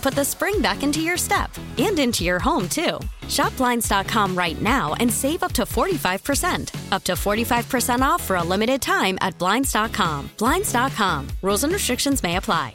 put the spring back into your step and into your home, too. Shop Blinds.com right now and save up to 45%. Up to 45% off for a limited time at Blinds.com. Blinds.com. Rules and restrictions may apply.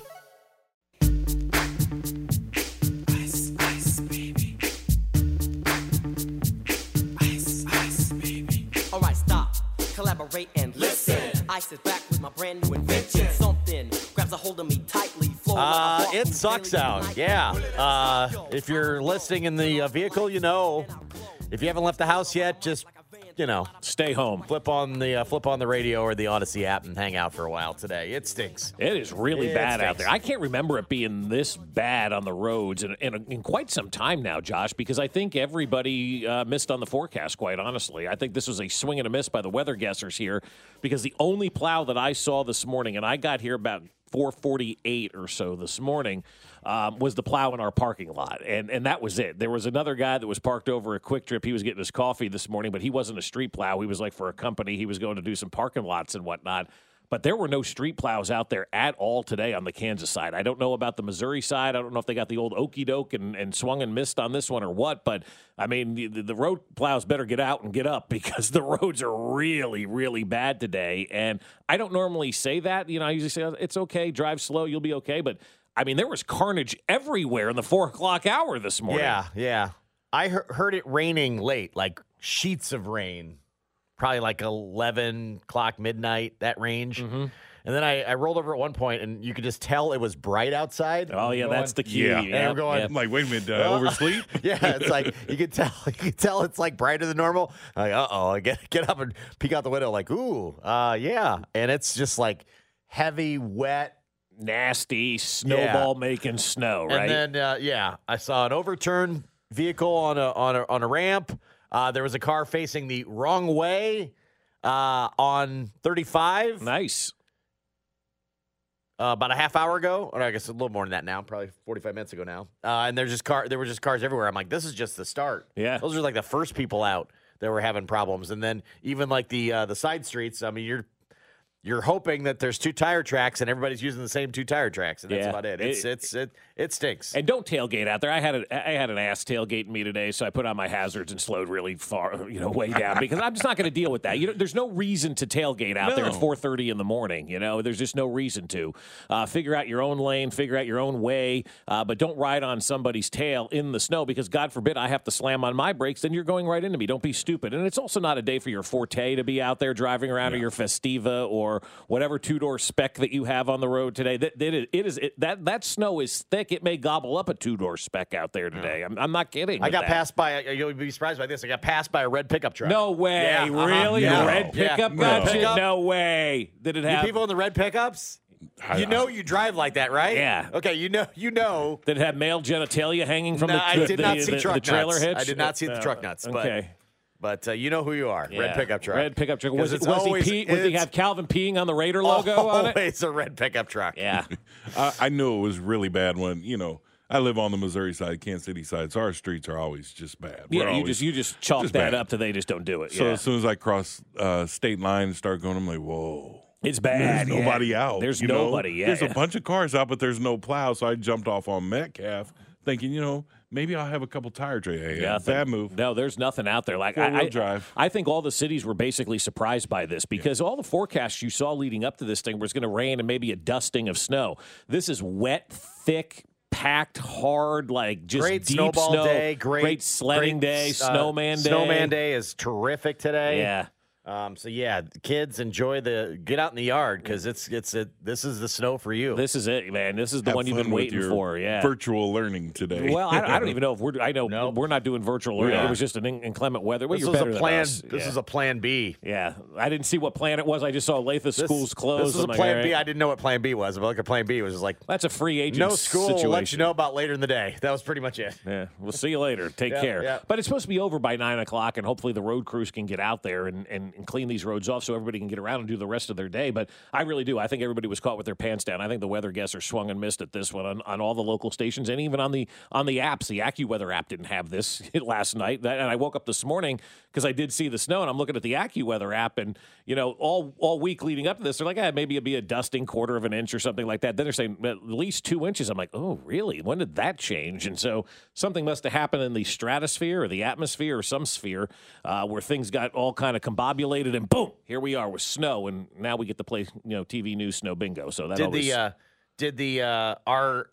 All right, stop, collaborate and listen. I sit back with my brand new invention. Something grabs a hold of me tightly. A Uh, it sucks out. Yeah. Uh, if you're listening in the uh, vehicle, you know. If you haven't left the house yet, just you know, Stay home. flip on the uh, flip on the radio or the Audacy app and hang out for a while today. It stinks. It is really It bad out there. I can't remember it being this bad on the roads in, in, in quite some time now, Josh, because I think everybody uh, missed on the forecast, quite honestly. I think this was a swing and a miss by the weather guessers here because the only plow that I saw this morning, and I got here about 448 or so this morning, um, was the plow in our parking lot. And, and that was it. There was another guy that was parked over a quick trip. He was getting his coffee this morning, but he wasn't a street plow. He was like for a company. He was going to do some parking lots and whatnot. But there were no street plows out there at all today on the Kansas side. I don't know about the Missouri side. I don't know if they got the old okey doke and, and swung and missed on this one or what. But I mean, the, the road plows better get out and get up because the roads are really, really bad today. And I don't normally say that. You know, I usually say it's okay, drive slow, you'll be okay. But I mean, there was carnage everywhere in the four o'clock hour this morning. Yeah, yeah. I he- heard it raining late, like sheets of rain, probably like 11 o'clock, midnight, that range. Mm-hmm. And then I, I rolled over at one point, and you could just tell it was bright outside. Oh yeah, I'm that's the key. Yeah. And Yep, I'm going, yep. I'm like, wait a minute, did I oversleep? yeah, it's like you could tell. You could tell it's like brighter than normal. Like, uh oh, I get get up and peek out the window. Like, ooh, uh, yeah, and it's just like heavy, wet. Nasty snowball making snow, right? And then, uh, yeah, I saw an overturned vehicle on a on a on a ramp. Uh, there was a car facing the wrong way uh, on 35 nice. uh, about a half hour ago, or I guess a little more than that now, probably 45 minutes ago now. Uh, and there's just car, there were just cars everywhere. I'm like, this is just the start. Yeah. those are like the first people out that were having problems, and then even like the uh, the side streets. I mean, you're you're hoping that there's two tire tracks and everybody's using the same two tire tracks, and that's Yeah. about it. It's It- it's it it stinks. And don't tailgate out there. I had a, I had an ass tailgating me today, so I put on my hazards and slowed really far, you know, way down because I'm just not going to deal with that. You know, there's no reason to tailgate out there at 4:30 in the morning. You know, there's just no reason to. Uh, figure out your own lane, figure out your own way, uh, but don't ride on somebody's tail in the snow because God forbid I have to slam on my brakes, then you're going right into me. Don't be stupid. And it's also not a day for your Forte to be out there driving around or your Festiva or whatever two door spec that you have on the road today. That, that is, it is it, that that snow is thick. It may gobble up a two door spec out there today. I'm, I'm not kidding. I got that. passed by. You'll be surprised by this. I got passed by a red pickup truck. No way, Yeah, uh-huh. really? Yeah. The red Yeah. pickup No. you? Pickup? No way. Did it You have? people in the red pickups. You know you drive like that, right? Yeah. Okay. You know. You know. Did it have male genitalia hanging from No, the, I the, did not the, see the, truck the trailer nuts. hitch? I did not see the Uh, truck nuts, but- Okay. But uh, you know who you are. Yeah. Red pickup truck. Red pickup truck. Was it, was always- he pee, Was he have Calvin peeing on the Raider logo on it? Always a red pickup truck. Yeah. I, I knew it was really bad when you know I live on the Missouri side, Kansas City side, so our streets are always just bad. We're Yeah, you always- just you just chalk just that bad. up to they just don't do it. So yeah. as soon as I cross uh, state line and start going, I'm like, whoa. it's bad. There's yeah. nobody out. There's you know? nobody. Yeah, There's yeah. a bunch of cars out, but there's no plow. So I jumped off on Metcalf, thinking, you know, maybe I'll have a couple tire trade. Hey, yeah, Nothing. bad move. No, there's nothing out there. Like I, Four-wheel I, drive. I think all the cities were basically surprised by this because all the forecasts you saw leading up to this thing was going to rain and maybe a dusting of snow. This is wet, thick, packed, hard, like just great deep snowball snow. day. Great, sledding great, day. uh, snowman day. Snowman day is terrific today. Yeah. Um, so yeah, kids enjoy the get out in the yard because it's it's it. This is the snow for you. This is it, man. This is the Have one you've been fun with waiting your for. Yeah. Virtual learning today. well, I, I don't even know if we're. I know Nope. we're not doing virtual learning. Yeah. It was just an inclement weather. Well, this you're was a plan. This yeah. is a plan B. Yeah, I didn't see what plan it was. I just saw Latha This, schools closed. This is a like, plan all B. right. I didn't know what plan B was, but like a plan B was just like That's a free agent. no school. situation. We'll let you know about later in the day. That was pretty much it. Yeah, we'll see you later. Take Yeah, care. yeah. But it's supposed to be over by nine o'clock, and hopefully the road crews can get out there and, and, and clean these roads off so everybody can get around and do the rest of their day. But I really do. I think everybody was caught with their pants down. I think the weather guessers swung and missed at this one on, on all the local stations and even on the on the apps. The AccuWeather app didn't have this last night, That- and I woke up this morning because I did see the snow, and I'm looking at the AccuWeather app, and you know all all week leading up to this, they're like, eh, maybe it'd be a dusting quarter of an inch or something like that. Then they're saying at least two inches. I'm like, oh, really? When did that change? And so something must have happened in the stratosphere or the atmosphere or some sphere uh, where things got all kind of combobulated, and boom, here we are with snow, and now we get to play you know TV news snow bingo. So that Did always, the uh, did the uh, our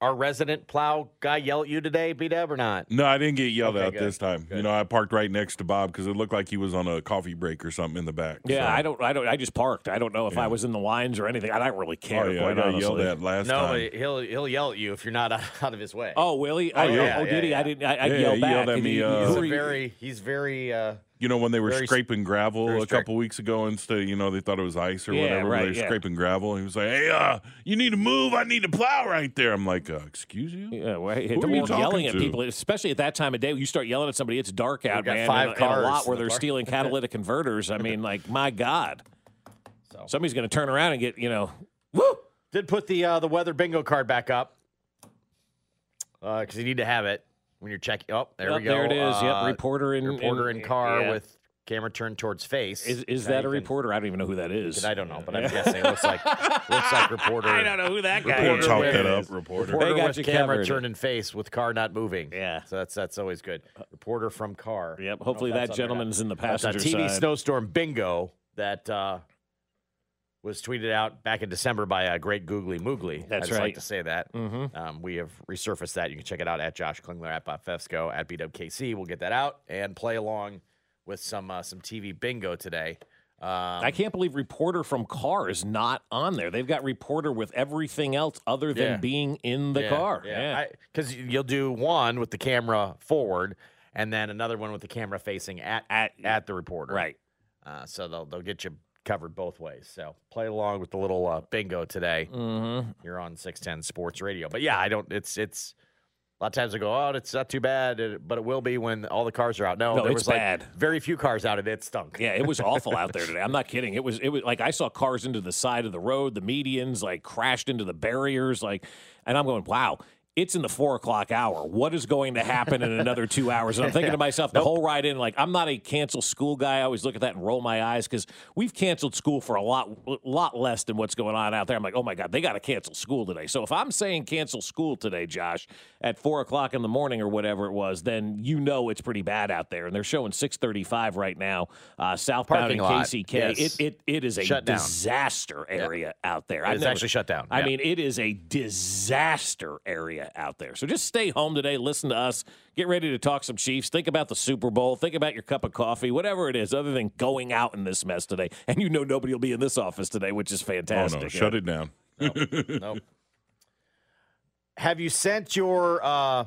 our resident plow guy yell at you today, B Deb, or not? No, I didn't get yelled Okay, at good, this time. You know, I parked right next to Bob because it looked like he was on a coffee break or something in the back. yeah, So- I don't, I don't, I just parked. I don't know if I was in the lines or anything. I don't really care. Oh yeah, I quite got honestly. yelled at last No, time. but he'll he'll yell at you if you're not out, out of his way. Oh, Willie? Oh, yeah, oh, yeah, did he? yeah. I didn't. I, I Yeah, yelled he back. yelled at me, he- uh, he's a very he's very uh, You know when they were Very- scraping gravel a couple weeks ago instead, you know they thought it was ice or Yeah, whatever. right, they were yeah. scraping gravel. He was like, "Hey, uh, you need to move. I need to plow right there." I'm like, uh, "Excuse you?" Yeah, well, hey, Who don't are you be yelling talking at people, especially at that time of day. When you start yelling at somebody, it's dark out, got man. five and, a- and a lot where the they're park. stealing catalytic converters. I mean, like, my God. So. Somebody's going to turn around and get, you know, woo! did put the uh, the weather bingo card back up because you need to have it when you're checking. Oh, there Yep, we go. There it is. Uh, yep, reporter in reporter in, car yeah. with camera turned towards face. Is, is Now that a you can- reporter? I don't even know who that is. I don't know, but I'm guessing it looks like looks like reporter. I don't know who that guy Reporter is. Chalk with- that up, reporter. Reporter They got with you camera covered. turned in face with car not moving. Yeah. so that's that's always good. Reporter from car. Yep. I don't know Hopefully that on there gentleman's in the That's a passenger TV side. snowstorm bingo that uh, was tweeted out back in December by a great Googly Moogly. That's I just right. like to say that. Mhm. Um, we have resurfaced that. You can check it out at Josh Klinger, at Bob Fescoe, at BWKC. We'll get that out and play along with some uh, some TV bingo today. Um, I can't believe reporter from car is not on there. They've got reporter with everything else other than Yeah. being in the car. Yeah, because you'll do one with the camera forward, and then another one with the camera facing at At- at, the reporter. right. Uh, so they'll they'll get you covered both ways. So play along with the little uh, bingo today. Mm-hmm. You're on 610 Sports Radio. But yeah, I don't. It's it's a lot of times I go, oh, it's not too bad, but it will be when all the cars are out. No, No, there it's was like bad. very few cars out, and it stunk. Yeah, it was awful out there today. I'm not kidding. It was it was like I saw cars into the side of the road, the medians like crashed into the barriers, like, and I'm going, wow. It's in the four o'clock hour. What is going to happen in another two hours? And I'm thinking to myself, the whole ride in, like, I'm not a cancel school guy. I always look at that and roll my eyes because we've canceled school for a lot, lot less than what's going on out there. I'm like, oh my god, they got to cancel school today. So if I'm saying cancel school today, Josh, at four o'clock in the morning or whatever it was, then you know it's pretty bad out there. And they're showing 6:35 right now, uh, southbound Parking KCK. yes. It, it it is a Shut down. disaster area out there. It's actually shut down. I Yeah. mean, it is a disaster area out there. So just stay home today, listen to us, get ready to talk some Chiefs, think about the Super Bowl, think about your cup of coffee, whatever it is, other than going out in this mess today. And you know nobody will be in this office today, which is Oh fantastic. no, shut it down. nope. Have you sent your uh,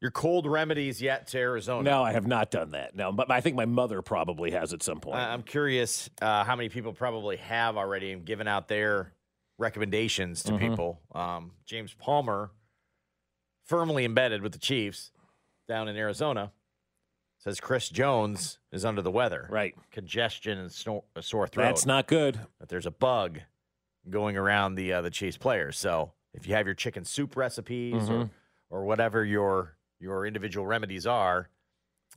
your cold remedies yet to Arizona? No, I have not done that. No, but I think my mother probably has at some point. I- I'm curious uh, how many people probably have already and given out their recommendations to Mhm. people. Um, James Palmer, firmly embedded with the Chiefs down in Arizona, says Chris Jones is under the weather. right. Congestion and snor- a sore throat. That's not good. that there's a bug going around the uh, the Chiefs players. So if you have your chicken soup recipes or Mhm. or whatever your your individual remedies are,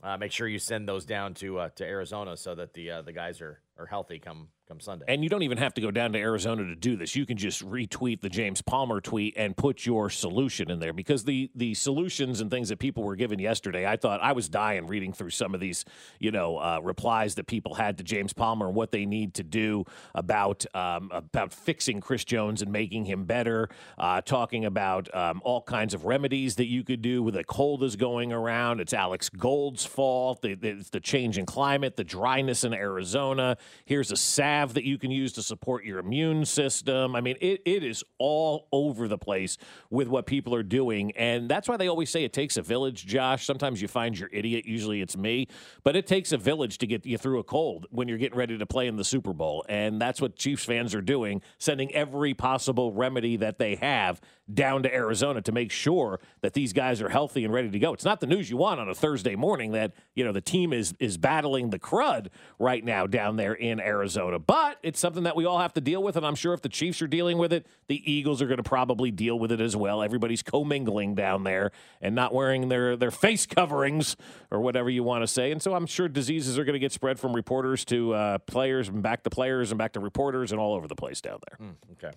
uh, make sure you send those down to uh, to Arizona so that the uh, the guys are are healthy come come Sunday. And you don't even have to go down to Arizona to do this. You can just retweet the James Palmer tweet and put your solution in there because the the solutions and things that people were given yesterday, I thought I was dying reading through some of these, you know, uh, replies that people had to James Palmer and what they need to do about um, about fixing Chris Jones and making him better. Uh, talking about um, all kinds of remedies that you could do with a cold is going around. It's Alex Gold's fault. The, the, it's the change in climate, the dryness in Arizona. Here's a salve that you can use to support your immune system. I mean, it, it is all over the place with what people are doing. And that's why they always say it takes a village, Josh. Sometimes you find your idiot. Usually it's me. But it takes a village to get you through a cold when you're getting ready to play in the Super Bowl. And that's what Chiefs fans are doing, sending every possible remedy that they have down to Arizona to make sure that these guys are healthy and ready to go. It's not the news you want on a Thursday morning that, you know, the team is is battling the crud right now down there in Arizona. But it's something that we all have to deal with and I'm sure if the Chiefs are dealing with it, the Eagles are going to probably deal with it as well. Everybody's commingling down there and not wearing their their face coverings or whatever you want to say. And so I'm sure diseases are going to get spread from reporters to uh, players and back to players and back to reporters and all over the place down there. Mm, okay.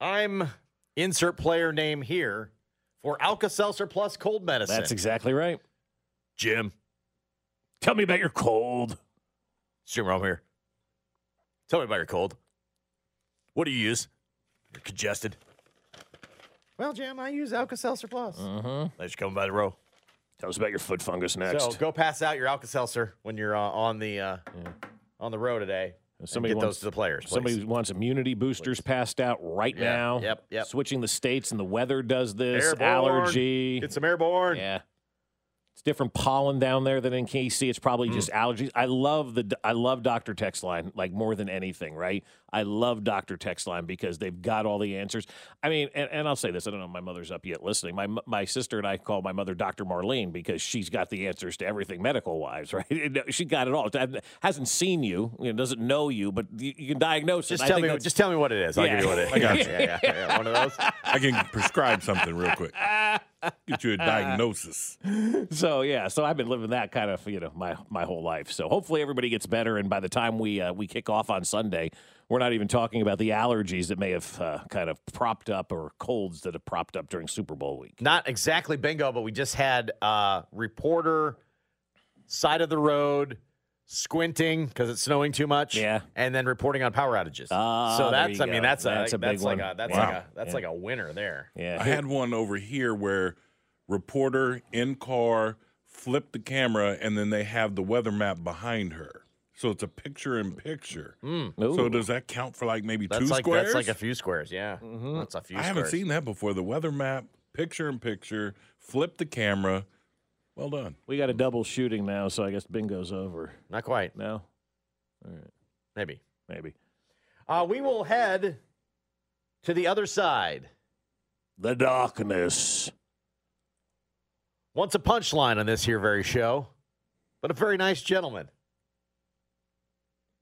I'm insert player name here for Alka Seltzer Plus cold medicine. That's exactly right. Jim. Tell me about your cold. Jim Rome here. Tell me about your cold. What do you use? You're congested. Well, Jim, I use Alka Seltzer Plus. Uh-huh. Thanks for coming by the row. Tell us about your foot fungus next. So go pass out your Alka Seltzer when you're uh, on the uh, on the row today. Somebody get wants- those to the players. Please. Somebody wants immunity boosters passed out right Yeah, now. yep, yep. Switching the states and the weather does this. Airborne. Allergy. Get some airborne. Yeah. It's different pollen down there than in KC. It's probably Mm. just allergies. I love the I love Dr. Text Line like more than anything, right? I love Dr. Text Line because they've got all the answers. I mean, and, and I'll say this, I don't know if my mother's up yet listening. My my sister and I call my mother Dr. Marlene because she's got the answers to everything medical wise, right? She got it all. Hasn't seen you, you know, doesn't know you, but you, you can diagnose Just it. I tell think me. that's- Just tell me what it is. I'll Yeah. give you what it is. I got you. Yeah, yeah, yeah. One of those. I can prescribe something real quick. Get you a diagnosis. So yeah, so I've been living that kind of you know my my whole life. So hopefully everybody gets better, and by the time we uh, we kick off on Sunday, we're not even talking about the allergies that may have uh, kind of propped up or colds that have propped up during Super Bowl week. Not exactly bingo, but we just had uh, reporter side of the road squinting because it's snowing too much. Yeah. and then reporting on power outages. Ah, so that's you I mean go. that's a That's a big that's like one. a that's Wow. like a that's Yeah. like a winner there. Yeah, I had one over here where reporter in car flipped the camera and then they have the weather map behind her. So it's a picture in picture. Ooh. So does that count for like maybe. That's two like squares? that's like a few squares. Yeah, that's a few. I haven't seen that before. The weather map, picture in picture, flip the camera. Well done. we got a double shooting now, so I guess bingo's over. Not quite. No, Maybe. maybe Uh, we will head to the other side. the darkness. Once a punchline on this here very show, but a very nice gentleman.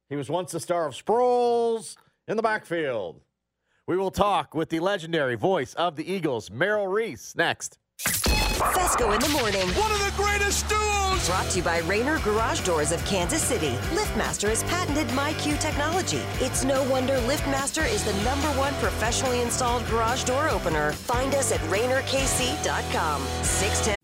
He was once the star of Sproles in the backfield. We will talk with the legendary voice of the Eagles, Merrill Reese, next. Fescoe in the morning. One of the greatest duos! Brought to you by Rainer Garage Doors of Kansas City. LiftMaster has patented MyQ technology. It's no wonder LiftMaster is the number one professionally installed garage door opener. Find us at RainerKC.com. 610.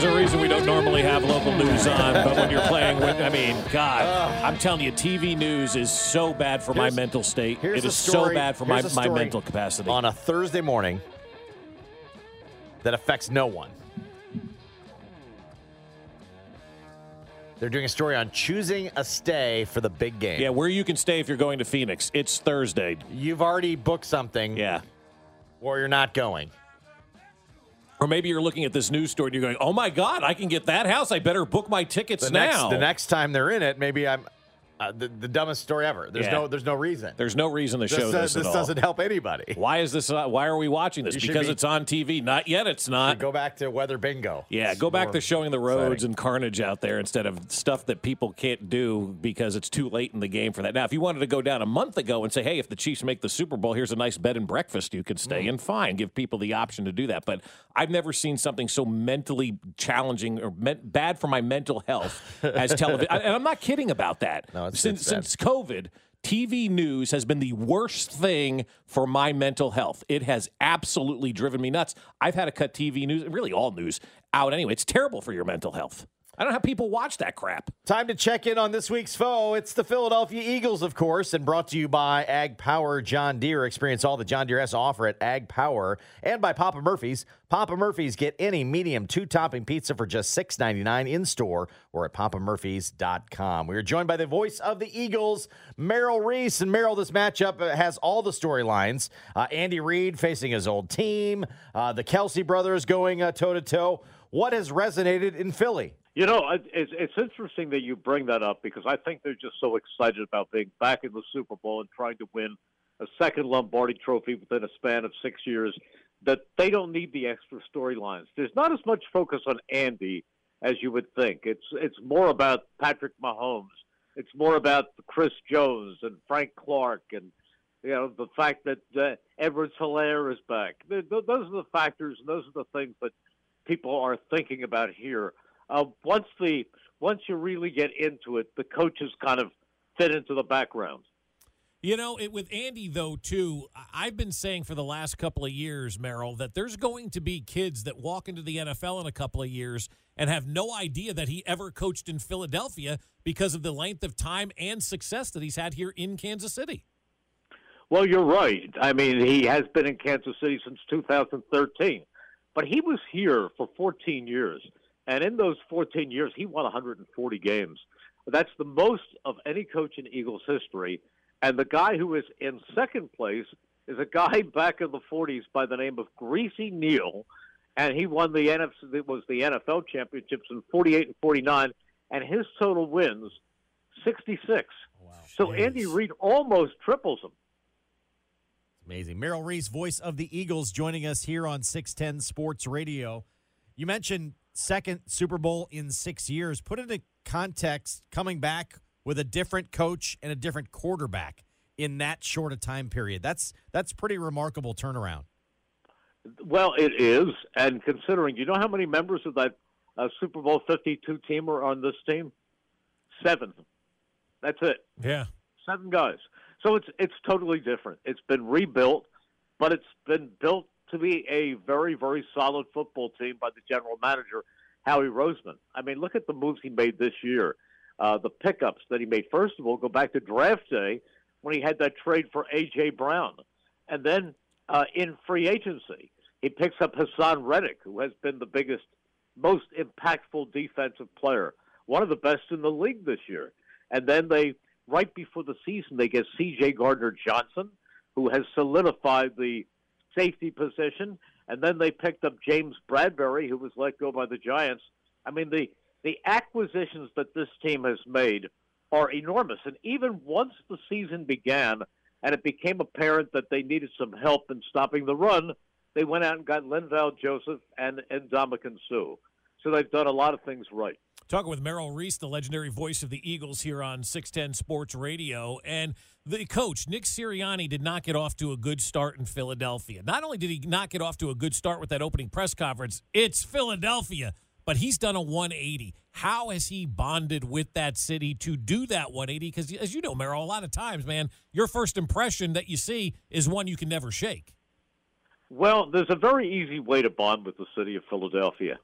There's a reason we don't normally have local news on, but when you're playing with, I mean, God, I'm telling you, TV news is so bad for my mental state. It is story- so bad for my, my mental capacity. on a Thursday morning that affects no one. They're doing a story on choosing a stay for the big game. yeah, where you can stay if you're going to Phoenix. It's Thursday. You've already booked something, Yeah. or you're not going. Or maybe you're looking at this news story and you're going, oh my God, I can get that house. I better book my tickets The now. next, the next time they're in it, maybe I'm uh, the, the dumbest story ever. There's Yeah. no, there's no reason. There's no reason to this show does- this, at all. doesn't help anybody. Why is this? Uh, why are we watching this? You Because be- it's on TV. Not yet. It's not. Go back to weather bingo. Yeah, It's go back to showing the roads exciting. and carnage out there instead of stuff that people can't do because it's too late in the game for that. Now, if you wanted to go down a month ago and say, hey, if the Chiefs make the Super Bowl, here's a nice bed and breakfast you could stay Mm. in, fine. Give people the option to do that. But I've never seen something so mentally challenging or men- bad for my mental health as television. and I'm not kidding about that. No, it's- since, since COVID, TV news has been the worst thing for my mental health. It has absolutely driven me nuts. I've had to cut TV news, really all news, out anyway. It's terrible for your mental health. I don't know how people watch that crap. Time to check in on this week's foe. It's the Philadelphia Eagles, of course, and brought to you by Ag Power John Deere. Experience all the John Deere has to offer at Ag Power and by Papa Murphy's. Papa Murphy's get any medium two topping pizza for just $6.99 in store or at papamurphys.com. We are joined by the voice of the Eagles, Merrill Reese. And Merrill, this matchup has all the storylines. Uh, Andy Reid facing his old team, uh, the Kelce brothers going toe to toe. What has resonated in Philly? You know, it's it's interesting that you bring that up because I think they're just so excited about being back in the Super Bowl and trying to win a second Lombardi Trophy within a span of six years that they don't need the extra storylines. There's not as much focus on Andy as you would think. It's it's more about Patrick Mahomes. It's more about Chris Jones and Frank Clark and you know the fact that uh, Edwards-Helaire is back. Th- th- those are the factors. and Those are the things that people are thinking about here. Uh, once the once you really get into it, the coaches kind of fit into the background. You know, it, with Andy, though, too, I've been saying for the last couple of years, Merrill, that there's going to be kids that walk into the NFL in a couple of years and have no idea that he ever coached in Philadelphia because of the length of time and success that he's had here in Kansas City. Well, you're right. I mean, he has been in Kansas City since 2013, but he was here for 14 years, and in those 14 years, he won 140 games. That's the most of any coach in Eagles history. And the guy who is in second place is a guy back in the 40s by the name of Greasy Neal, and he won the NFC. It was the NFL championships in 48 and 49, and his total wins 66. Wow. So Andy Reid almost triples him. Amazing. Merrill Reese, voice of the Eagles, joining us here on 610 Sports Radio. You mentioned second Super Bowl in six years. Put into context coming back with a different coach and a different quarterback in that short a time period. That's that's pretty remarkable turnaround. Well, it is, and considering, you know how many members of that uh, Super Bowl 52 team are on this team? Seven. That's it. Yeah. Seven guys. So it's it's totally different. It's been rebuilt, but it's been built to be a very very solid football team by the general manager Howie Roseman. I mean, look at the moves he made this year. Uh, the pickups that he made. First of all, go back to draft day when he had that trade for A.J. Brown. And then uh, in free agency, he picks up Haason Reddick, who has been the biggest, most impactful defensive player, one of the best in the league this year. And then they, right before the season, they get C.J. Gardner Johnson, who has solidified the safety position. And then they picked up James Bradberry, who was let go by the Giants. I mean, the the acquisitions that this team has made are enormous. And even once the season began and it became apparent that they needed some help in stopping the run, they went out and got Linval Joseph and, and Ndamukong Suh. So they've done a lot of things right. Talking with Merrill Reese, the legendary voice of the Eagles here on 610 Sports Radio. And the coach, Nick Sirianni, did not get off to a good start in Philadelphia. Not only did he not get off to a good start with that opening press conference, it's Philadelphia but he's done a 180. How has he bonded with that city to do that 180? Because, as you know, Merrill, a lot of times, man, your first impression that you see is one you can never shake. Well, there's a very easy way to bond with the city of Philadelphia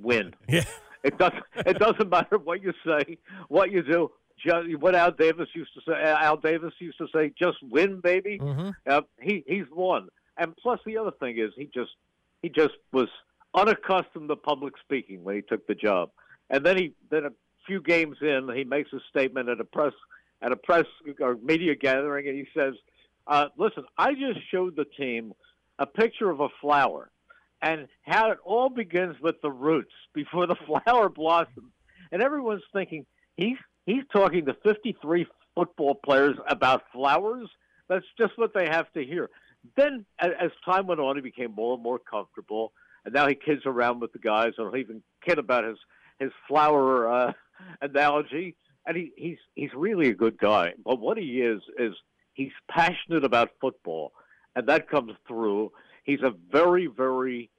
win. Yeah. It doesn't. It doesn't matter what you say, what you do. Just, what Al Davis used to say. Al Davis used to say, "Just win, baby." Mm-hmm. Uh, he he's won, and plus the other thing is he just he just was unaccustomed to public speaking when he took the job. And then he then a few games in, he makes a statement at a press at a press or media gathering, and he says, uh, "Listen, I just showed the team a picture of a flower, and how it all begins with the roots before the flower blossoms." And everyone's thinking he's he's talking to 53 football players about flowers. That's just what they have to hear. Then, as time went on, he became more and more comfortable and now he kids around with the guys, and he'll even kid about his his flower uh, analogy. And he, he's he's really a good guy. But what he is is he's passionate about football, and that comes through. He's a very very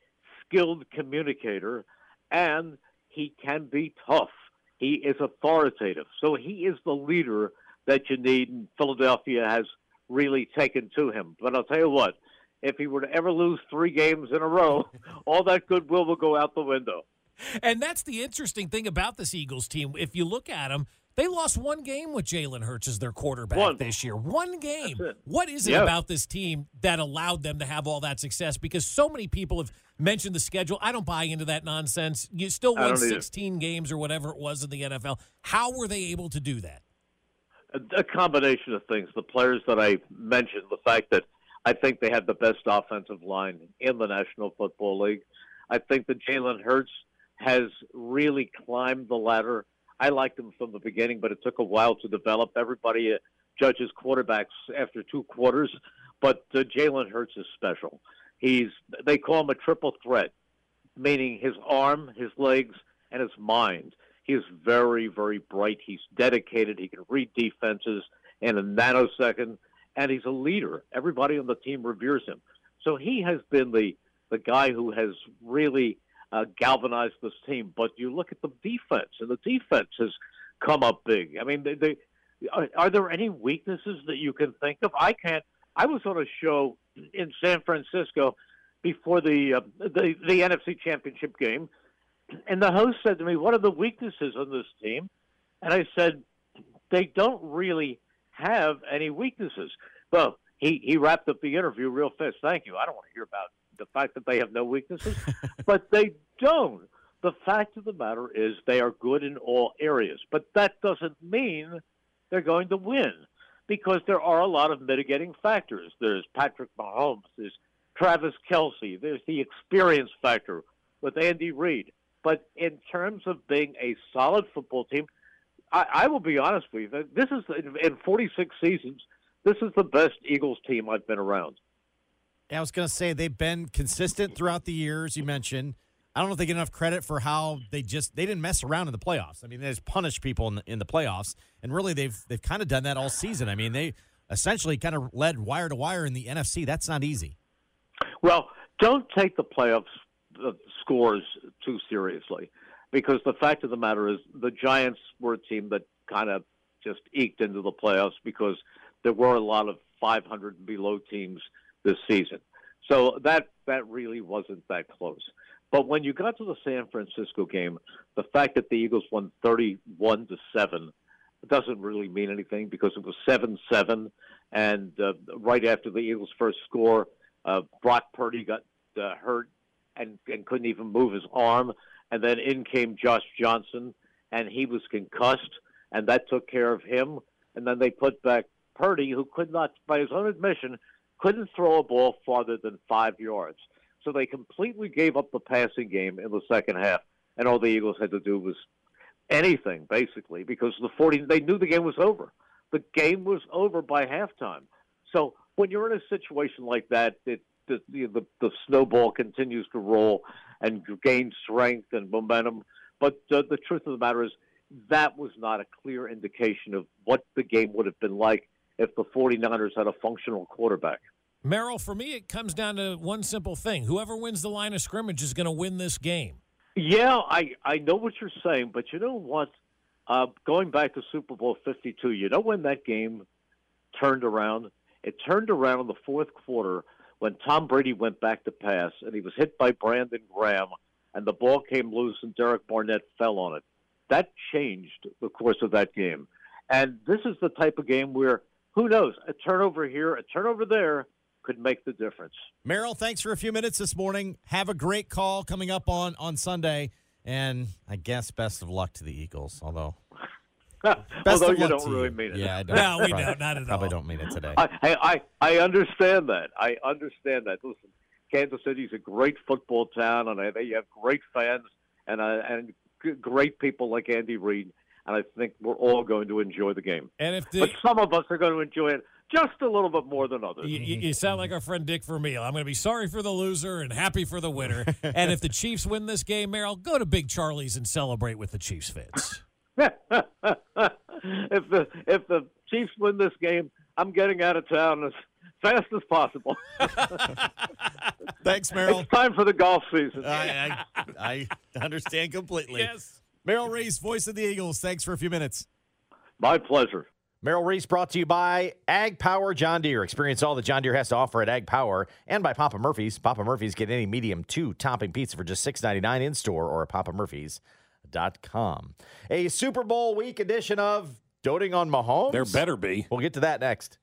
skilled communicator, and he can be tough. He is authoritative, so he is the leader that you need. And Philadelphia has really taken to him. But I'll tell you what, if he were to ever lose three games in a row, all that goodwill will go out the window. And that's the interesting thing about this Eagles team. If you look at them, they lost one game with Jalen Hurts as their quarterback one. this year. One game. What is it yeah. about this team that allowed them to have all that success? Because so many people have mentioned the schedule. I don't buy into that nonsense. You still won 16 either. games or whatever it was in the NFL. How were they able to do that? A, a combination of things. The players that I mentioned, the fact that I think they had the best offensive line in the National Football League. I think that Jalen Hurts has really climbed the ladder. I liked him from the beginning, but it took a while to develop. Everybody uh, judges quarterbacks after two quarters, but uh, Jalen Hurts is special. He's they call him a triple threat, meaning his arm, his legs, and his mind. He is very, very bright. He's dedicated. He can read defenses in a nanosecond and he's a leader. Everybody on the team reveres him. So he has been the the guy who has really uh, galvanized this team. But you look at the defense, and the defense has come up big. I mean, they, they are, are there any weaknesses that you can think of? I can't. I was on a show in San Francisco before the uh, the, the NFC Championship game, and the host said to me, "What are the weaknesses on this team?" And I said, "They don't really have any weaknesses. Well, he, he wrapped up the interview real fast. Thank you. I don't want to hear about the fact that they have no weaknesses, but they don't. The fact of the matter is they are good in all areas, but that doesn't mean they're going to win because there are a lot of mitigating factors. There's Patrick Mahomes, there's Travis Kelce, there's the experience factor with Andy Reid. But in terms of being a solid football team, I, I will be honest with you. This is in 46 seasons. This is the best Eagles team I've been around. Yeah, I was going to say they've been consistent throughout the years. You mentioned. I don't know if they get enough credit for how they just they didn't mess around in the playoffs. I mean, they just punished people in the, in the playoffs, and really they've they've kind of done that all season. I mean, they essentially kind of led wire to wire in the NFC. That's not easy. Well, don't take the playoffs uh, scores too seriously because the fact of the matter is the Giants were a team that kind of just eked into the playoffs because there were a lot of 500 and below teams this season. So that that really wasn't that close. But when you got to the San Francisco game, the fact that the Eagles won 31 to 7 doesn't really mean anything because it was 7-7 and uh, right after the Eagles first score, uh, Brock Purdy got uh, hurt and, and couldn't even move his arm and then in came Josh Johnson and he was concussed and that took care of him and then they put back Purdy who could not by his own admission couldn't throw a ball farther than 5 yards. So they completely gave up the passing game in the second half, and all the Eagles had to do was anything basically because the 40 they knew the game was over. The game was over by halftime. So when you're in a situation like that, it, the, the the snowball continues to roll and gain strength and momentum. But uh, the truth of the matter is that was not a clear indication of what the game would have been like if the 49ers had a functional quarterback. Merrill, for me, it comes down to one simple thing: whoever wins the line of scrimmage is going to win this game. Yeah, I I know what you're saying, but you know what? Uh, going back to Super Bowl 52, you know when that game turned around? It turned around in the fourth quarter when Tom Brady went back to pass and he was hit by Brandon Graham and the ball came loose and Derek Barnett fell on it. That changed the course of that game. And this is the type of game where who knows, a turnover here, a turnover there, could make the difference. Merrill, thanks for a few minutes this morning. Have a great call coming up on on Sunday, and I guess best of luck to the Eagles. Although, although you don't really you. mean it. Yeah, I don't. No, we probably, don't. Not at all. Probably don't mean it today. I, I I understand that. I understand that. Listen, Kansas City's a great football town, and I, they have great fans and uh, and great people like Andy Reid. And I think we're all going to enjoy the game. And if the But some of us are going to enjoy it just a little bit more than others. You, you you sound like our friend Dick Vermeil. I'm going to be sorry for the loser and happy for the winner. and if the Chiefs win this game, Merrill, go to Big Charlie's and celebrate with the Chiefs fans. if the if the Chiefs win this game, I'm getting out of town as fast as possible. Thanks, Merrill. It's time for the golf season. I, I, I understand completely. Yes. Merrill Reese, voice of the Eagles. Thanks for a few minutes. My pleasure. Merrill Reese brought to you by Ag Power John Deere. Experience all that John Deere has to offer at Ag Power and by Papa Murphy's. Papa Murphy's get any medium two topping pizza for just $6.99 in store or at papamurphys.com. A Super Bowl week edition of Doting on Mahomes. There better be. We'll get to that next.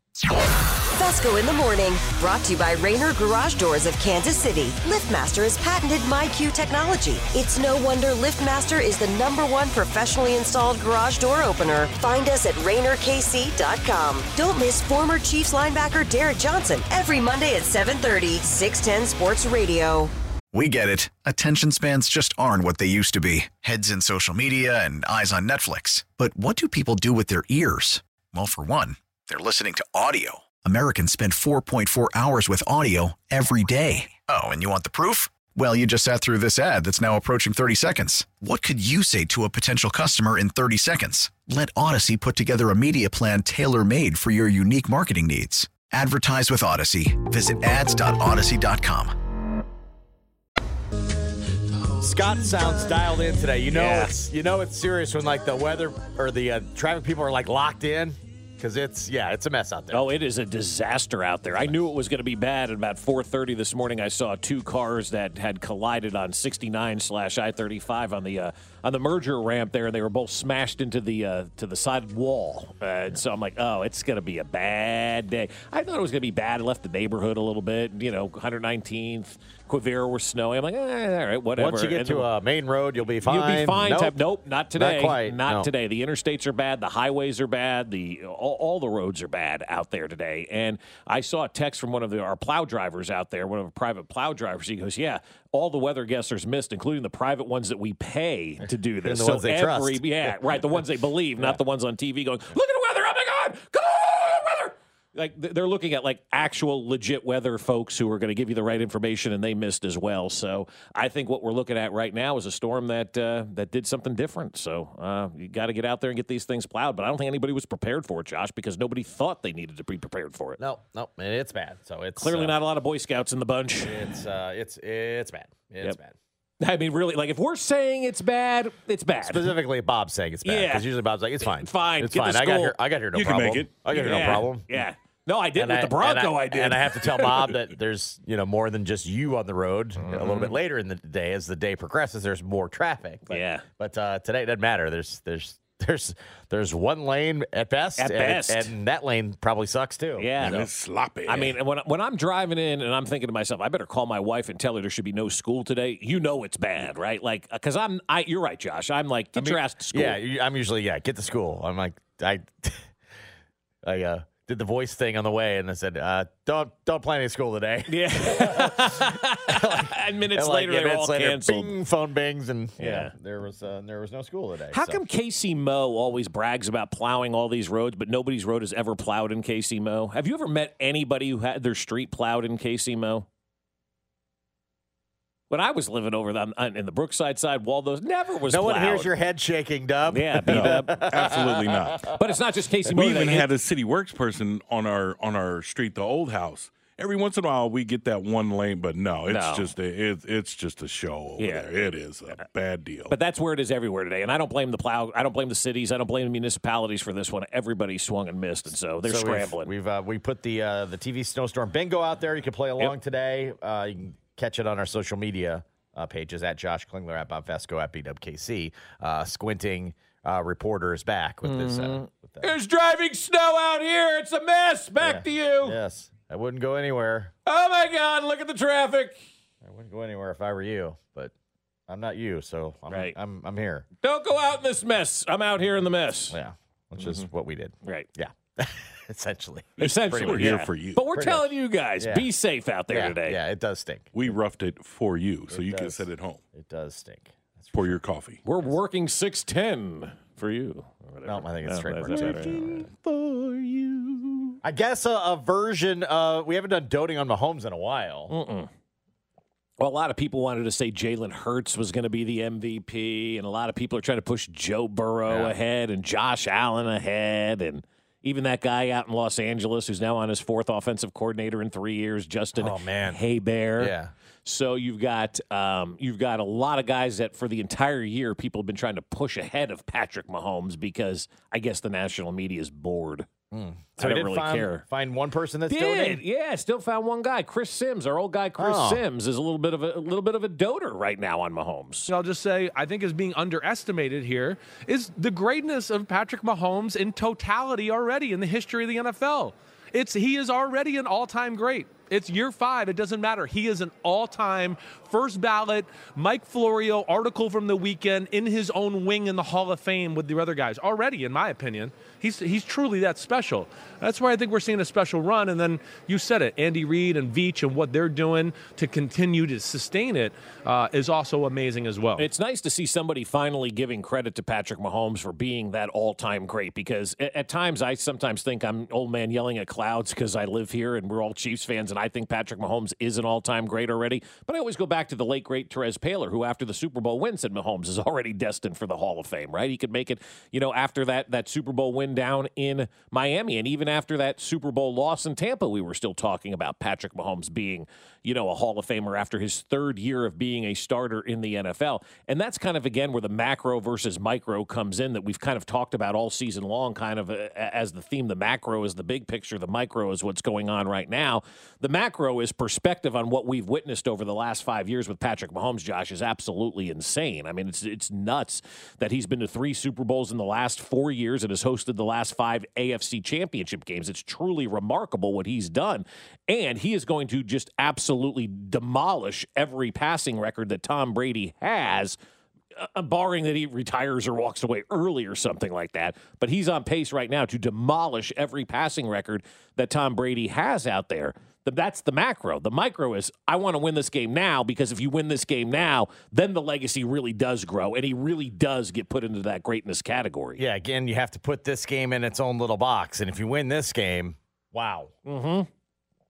Fescoe in the morning, brought to you by Rainer Garage Doors of Kansas City. LiftMaster has patented MyQ technology. It's no wonder LiftMaster is the number one professionally installed garage door opener. Find us at RainerKC.com. Don't miss former Chiefs linebacker Derrick Johnson every Monday at 7:30, 610 Sports Radio. We get it. Attention spans just aren't what they used to be heads in social media and eyes on Netflix. But what do people do with their ears? Well, for one, they're listening to audio. Americans spend 4.4 hours with audio every day. Oh, and you want the proof? Well, you just sat through this ad that's now approaching 30 seconds. What could you say to a potential customer in 30 seconds? Let Audacy put together a media plan tailor made for your unique marketing needs. Advertise with Audacy. Visit ads.audacy.com. Scott sounds dialed in today. You know, Yeah. it's you know it's serious when like the weather or the uh, traffic people are like locked in because it's yeah, it's a mess out there. Oh, it is a disaster out there. I knew it was going to be bad. At about 4:30 this morning, I saw two cars that had collided on 69 slash I-35 on the uh, on the merger ramp there, and they were both smashed into the uh, to the side wall. Uh, and so I'm like, oh, it's going to be a bad day. I thought it was going to be bad. I left the neighborhood a little bit. You know, 119th, Quivira were snowy. I'm like, eh, all right, whatever. Once you get And to a main road, you'll be fine. You'll be fine. Nope, Type, nope not today. Not quite. Not no. today. The interstates are bad. The highways are bad. The all, all the roads are bad out there today. And I saw a text from one of the, our plow drivers out there, one of our private plow drivers. He goes, "Yeah, all the weather guessers missed, including the private ones that we pay to do this. the so ones they every, trust. yeah, right, the ones they believe, not the ones on TV going, look at the weather. Oh my God, come on, weather." Like they're looking at like actual legit weather folks who are going to give you the right information, and they missed as well. So I think what we're looking at right now is a storm that uh, that did something different. So uh, you got to get out there and get these things plowed. But I don't think anybody was prepared for it, Josh, because nobody thought they needed to be prepared for it. No, no, and it's bad. So it's Clearly uh, not a lot of Boy Scouts in the bunch. It's uh, it's it's bad. It's Yep. bad. I mean, really, like if we're saying it's bad, it's bad. Specifically, Bob's saying it's bad Yeah. because usually Bob's like, it's fine, Fine, it's get fine. I got here, I got here, no You can problem. make it. I got here, no problem. Yeah. No, I did And with the Bronco. and I, did. and I have to tell Bob that there's you know more than just you on the road. A little Mm-hmm. bit later in the day, as the day progresses, there's more traffic. But, Yeah. but uh, today it doesn't matter. There's there's there's there's one lane at best, At and, best. and that lane probably sucks too. Yeah. And it's sloppy. I mean, when when I'm driving in and I'm thinking to myself, I better call my wife and tell her there should be no school today. You know it's bad, right? Like, because I'm, I, you're right, Josh. I'm like, get your ass to school. Yeah, I'm usually yeah. Get to school. I'm like I, I uh, did the voice thing on the way, and I said, uh, "Don't don't plan any school today." Yeah. and minutes And, like, later, yeah, they were all later, canceled. Bing, phone bings, and yeah, Yeah. there was uh, there was no school today. How so. come Casey Moe always brags about plowing all these roads, but nobody's road is ever plowed in Casey Moe? Have you ever met anybody who had their street plowed in Casey Moe? When I was living over on, on- in the Brookside side, Waldo's never was No plowed. one hears your head shaking, Dub. Yeah, beat up. absolutely not. But it's not just Casey Moe. We even had a city works person on our on our street, the old house. Every once in a while, we get that one lane, but no, it's No. just a it, it's just a show over Yeah. there. It is a bad deal. But that's where it is everywhere today. And I don't blame the plow. I don't blame the cities. I don't blame the municipalities for this one. Everybody swung and missed, and so they're So we've- scrambling. We've, uh, we put the uh, the TV snowstorm bingo out there. You can play along today. Uh, you can catch it on our social media uh, pages at Josh Klinger at Bob Fescoe at BWKC. Uh, squinting uh, reporter is back with this. Mm-hmm. Uh, with that. There's driving snow out here. It's a mess. Back Yeah. to you. Yes, I wouldn't go anywhere. Oh my God! Look at the traffic. I wouldn't go anywhere if I were you, but I'm not you, so I'm Right. I'm, I'm here. Don't go out in this mess. I'm out here in the mess. Yeah, which is what we did. Right. Yeah, essentially. Essentially, We're here yeah. for you. But we're Pretty telling you guys, Yeah. be safe out there yeah, today. Yeah, it does stink. we roughed it for you, so It you can does. sit at home It does stink. That's for your coffee. We're working six ten for you. No, I think it's oh, No, trademark. that's That's. For you. I guess a, a version of we haven't done doting on Mahomes in a while. Mm-mm. Well, a lot of people wanted to say Jalen Hurts was going to be the MVP, and a lot of people are trying to push Joe Burrow Yeah. ahead and Josh Allen ahead, and even that guy out in Los Angeles who's now on his fourth offensive coordinator in three years, Justin Oh, man. Herbert. Yeah. So you've got um, you've got a lot of guys that for the entire year people have been trying to push ahead of Patrick Mahomes because I guess the national media is bored. Hmm. So I we don't did really find, care. Find one person that's Did doting. yeah? Still found one guy, Chris Simms, our old guy Chris Oh. Simms, is a little bit of a, a little bit of a doter right now on Mahomes. I'll just say, I think is being underestimated here is the greatness of Patrick Mahomes in totality already in the history of the NFL. It's he is already an all-time great. It's year five. It doesn't matter. He is an all-time first ballot Mike Florio article from the weekend in his own wing in the Hall of Fame with the other guys already, in my opinion. He's he's truly that special. That's why I think we're seeing a special run. And then you said it, Andy Reid and Veach and what they're doing to continue to sustain it uh, is also amazing as well. It's nice to see somebody finally giving credit to Patrick Mahomes for being that all-time great because at, at times I sometimes think I'm old man yelling at clouds because I live here and we're all Chiefs fans and I think Patrick Mahomes is an all-time great already. But I always go back to the late great Terez Paylor who after the Super Bowl win said Mahomes is already destined for the Hall of Fame, right? He could make it, you know, after that that Super Bowl win down in Miami and even after that Super Bowl loss in Tampa, we were still talking about Patrick Mahomes being, you know, a Hall of Famer after his third year of being a starter in the NFL. And that's kind of again where the macro versus micro comes in that we've kind of talked about all season long kind of uh, as the theme. The macro is the big picture, the micro is what's going on right now. The macro is perspective on what we've witnessed over the last 5 years with Patrick Mahomes, Josh is absolutely insane. I mean, it's it's nuts that he's been to 3 Super Bowls in the last 4 years and has hosted the last 5 AFC championship games. It's truly remarkable what he's done. And he is going to just absolutely demolish every passing record that Tom Brady has. Uh, barring that he retires or walks away early or something like that. But he's on pace right now to demolish every passing record that Tom Brady has out there. That's the macro. The micro is I want to win this game now because if you win this game now, then the legacy really does grow and he really does get put into that greatness category. Yeah, again, you have to put this game in its own little box, and if you win this game, wow. Mm-hmm.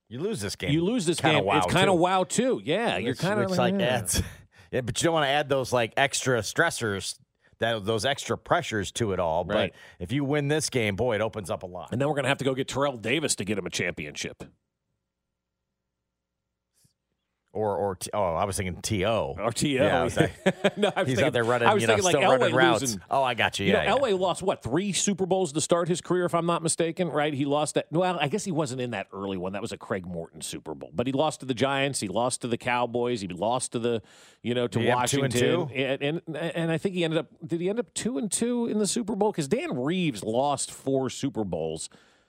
You lose this game. You lose this Kinda game. Wow it's kind of wow too. Yeah, you're kind of which, like adds. Yeah, but you don't want to add those like extra stressors, that those extra pressures to it all. Right. But if you win this game, boy, it opens up a lot. And then we're going to have to go get Terrell Davis to get him a championship. Or, or T- oh, I was thinking T.O. Or T.O. Yeah, I was like, no, I was he's thinking, out there running, I was you know, thinking still like running Elway routes. losing. Oh, I got you. You Yeah, know, yeah. Elway lost what three Super Bowls to start his career, if I'm not mistaken. Right? He lost that. Well, I guess he wasn't in that early one. That was a Craig Morton Super Bowl. But he lost to the Giants. He lost to the Cowboys. He lost to the, you know, to he have two Washington. and two? And, and and I think he ended up. Did he end up two and two in the Super Bowl? Because Dan Reeves lost four Super Bowls.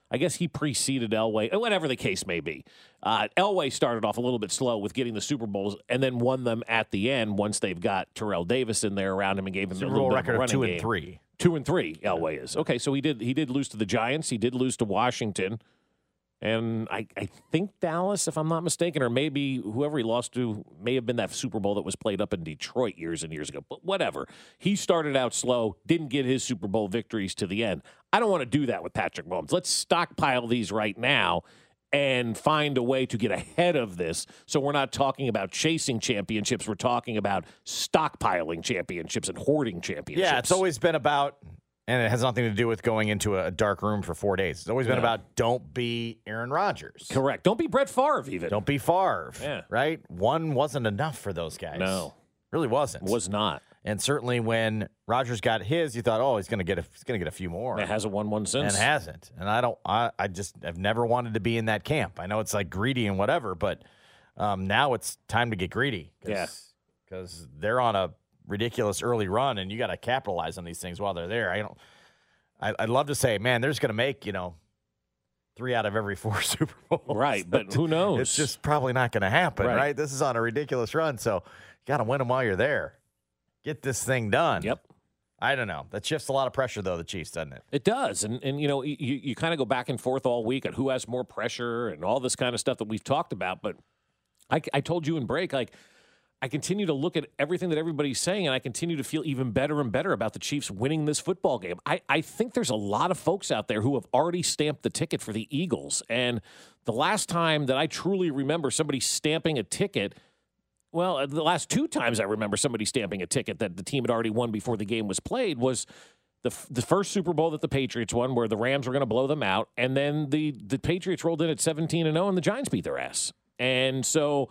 I guess he preceded Elway, uh, whatever the case may be. Uh, Elway started off a little bit slow with getting the Super Bowls, and then won them at the end once they've got Terrell Davis in there around him and gave him Super a little Bowl of record of running two and game. three. Two and three, Elway is okay. So he did he did lose to the Giants. He did lose to Washington, and I, I think Dallas, if I'm not mistaken, or maybe whoever he lost to may have been that Super Bowl that was played up in Detroit years and years ago. But whatever. He started out slow, didn't get his Super Bowl victories to the end. I don't want to do that with Patrick Mahomes. Let's stockpile these right now and find a way to get ahead of this so we're not talking about chasing championships we're talking about stockpiling championships and hoarding championships Yeah, it's always been about, and it has nothing to do with going into a dark room for four days. It's always been No. about don't be Aaron Rodgers. correct don't be brett Favre even Don't be Favre. Yeah. Right? One wasn't enough for those guys. No. Really wasn't. was not And certainly when Rodgers got his, you thought, oh, he's gonna get a he's gonna get a few more. it hasn't won one since and hasn't. And I don't I, I just have never wanted to be in that camp. I know it's like greedy and whatever, but um, now it's time to get greedy. Yeah. Because they're on a ridiculous early run and you gotta capitalize on these things while they're there. I don't I, I'd love to say, man, they're just gonna make, you know, three out of every four Super Bowls. Right, but who knows? It's just probably not gonna happen, Right. right? This is on a ridiculous run. So you gotta win them while you're there. Get this thing done. Yep. I don't know. That shifts a lot of pressure, though, the Chiefs, doesn't it? It does, and and you know you, you kind of go back and forth all week on who has more pressure and all this kind of stuff that we've talked about. But I, I told you in break, like I continue to look at everything that everybody's saying, and I continue to feel even better and better about the Chiefs winning this football game. I, I think there's a lot of folks out there who have already stamped the ticket for the Eagles, and the last time that I truly remember somebody stamping a ticket. Well, uh, the last two times I remember somebody stamping a ticket that the team had already won before the game was played was the f- the first Super Bowl that the Patriots won, where the Rams were going to blow them out, and then the the Patriots rolled in at seventeen and zero, and the Giants beat their ass. And so,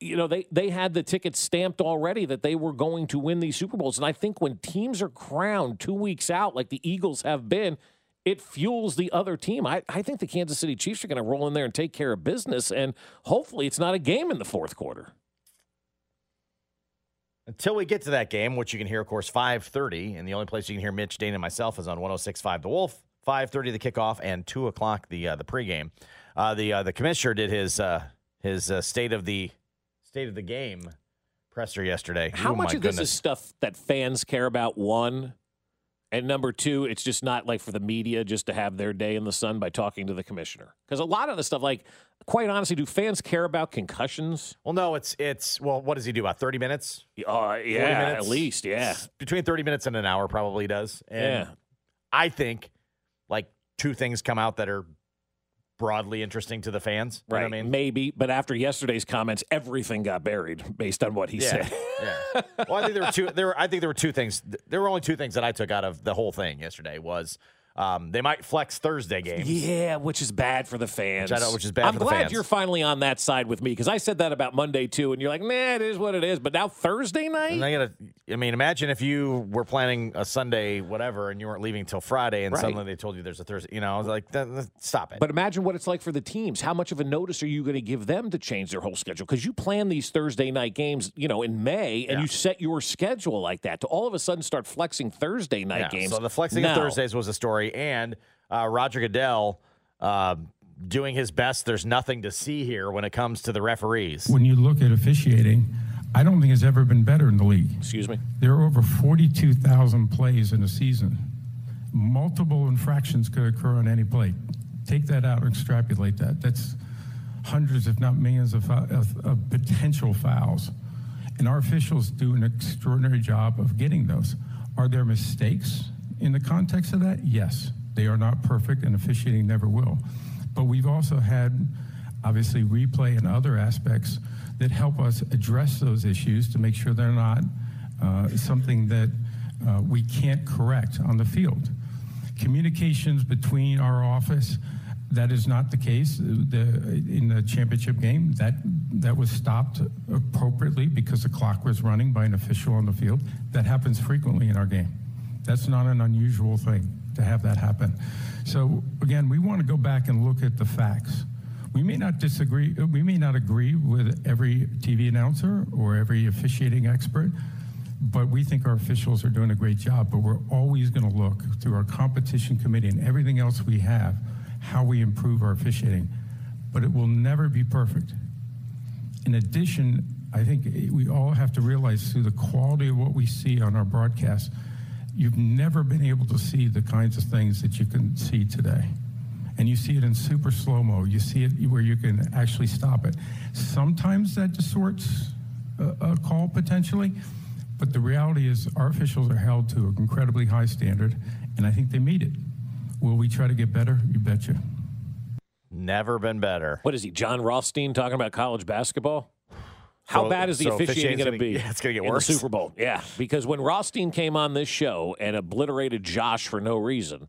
you know, they they had the ticket stamped already that they were going to win these Super Bowls. And I think when teams are crowned two weeks out, like the Eagles have been. It fuels the other team. I, I think the Kansas City Chiefs are going to roll in there and take care of business, and hopefully it's not a game in the fourth quarter. Until we get to that game, which you can hear, of course, 5.30, and the only place you can hear Mitch, Dane, and myself is on 106.5 The Wolf, 5.30 the kickoff, and 2 o'clock the uh, the pregame. Uh, the uh, the commissioner did his uh, his uh, state of the state of the game presser yesterday. How Oh, much of this is stuff that fans care about? One, and number two, it's just not like for the media just to have their day in the sun by talking to the commissioner. Because a lot of the stuff, like quite honestly, do fans care about concussions? Well, no, it's it's well, what does he do? About 30 minutes? Uh, yeah, minutes? at least, yeah. S- Between 30 minutes and an hour probably does. And Yeah. I think like two things come out that are broadly interesting to the fans. You know Right, I mean? maybe, but after yesterday's comments, everything got buried based on what he yeah. said. yeah. Well, I think there were two. There were. I think there were two things. There were only two things that I took out of the whole thing yesterday. Was um, they might flex Thursday games. Yeah, which is bad for the fans. Which which is bad I'm for the glad you're finally on that side with me because I said that about Monday too, and you're like, nah, it is what it is. But now Thursday night, And I gotta. I mean, imagine if you were planning a Sunday, whatever, and you weren't leaving till Friday, and Right. suddenly they told you there's a Thursday. You know, I was like, "Th- th- stop it. But imagine what it's like for the teams. How much of a notice are you going to give them to change their whole schedule? Because you plan these Thursday night games, you know, in May, and Yeah. you set your schedule like that to all of a sudden start flexing Thursday night Yeah, games. So the flexing of Thursdays was a story, and uh, Roger Goodell uh, doing his best. There's nothing to see here when it comes to the referees. When you look at officiating, I don't think it's ever been better in the league. Excuse me. There are over 42,000 plays in a season. Multiple infractions could occur on any play. Take that out and extrapolate that. That's hundreds, if not millions, of, of, of potential fouls. And our officials do an extraordinary job of getting those. Are there mistakes in the context of that? Yes. They are not perfect, and officiating never will. But we've also had, obviously, replay and other aspects that help us address those issues to make sure they're not uh, something that uh, we can't correct on the field. Communications between our office, That is not the case. The, in the championship game, that that was stopped appropriately because the clock was running by an official on the field. That happens frequently in our game. That's not an unusual thing to have that happen. So again, we want to go back and look at the facts. We may not disagree. We may not agree with every TV announcer or every officiating expert, but we think our officials are doing a great job. But we're always going to look through our competition committee and everything else we have how we improve our officiating. But it will never be perfect. In addition, I think we all have to realize through the quality of what we see on our broadcast, you've never been able to see the kinds of things that you can see today. And you see it in super slow mo. You see it where you can actually stop it. Sometimes that distorts a, a call potentially, but the reality is our officials are held to an incredibly high standard, and I think they meet it. Will we try to get better? You betcha. Never been better. What is he, Jon Rothstein, talking about college basketball? How So- bad is the so officiating going to be? yeah, it's gonna get in worse. The Super Bowl, yeah. Because when Rothstein came on this show and obliterated Josh for no reason,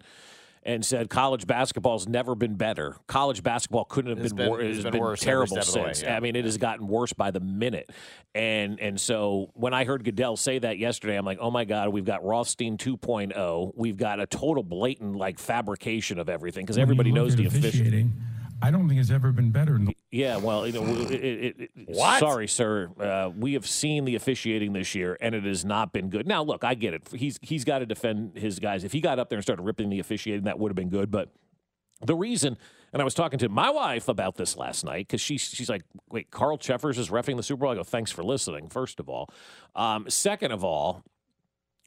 and said college basketball's never been better. College basketball couldn't have It's been, been- wor- it's it's been been worse terrible step of the way, since. yeah. I mean, it has gotten worse by the minute. And and so when I heard Goodell say that yesterday, I'm like, oh my god, we've got Rothstein 2.0. We've got a total blatant like fabrication of everything because everybody knows at the official. officiating. I don't think it's ever been better. In the Yeah, well, you know, it, it, it, What? Sorry, sir. Uh, we have seen the officiating this year, and it has not been good. Now, look, I get it. He's he's got to defend his guys. If he got up there and started ripping the officiating, that would have been good. But the reason, and I was talking to my wife about this last night because she she's like, "Wait, Carl Cheffers is refing the Super Bowl." I go, "Thanks for listening." First of all, um, second of all.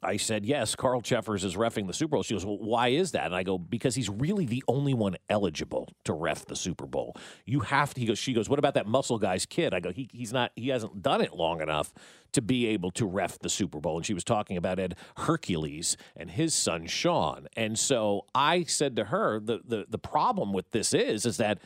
I said, yes, Carl Cheffers is refing the Super Bowl. She goes, well, why is that? And I go, because he's really the only one eligible to ref the Super Bowl. You have to, he goes, she goes, what about that muscle guy's kid? I go, he, he's not, he hasn't done it long enough to be able to ref the Super Bowl. And she was talking about Ed Hochuli and his son, Sean. And so I said to her, the, the, the problem with this is, is that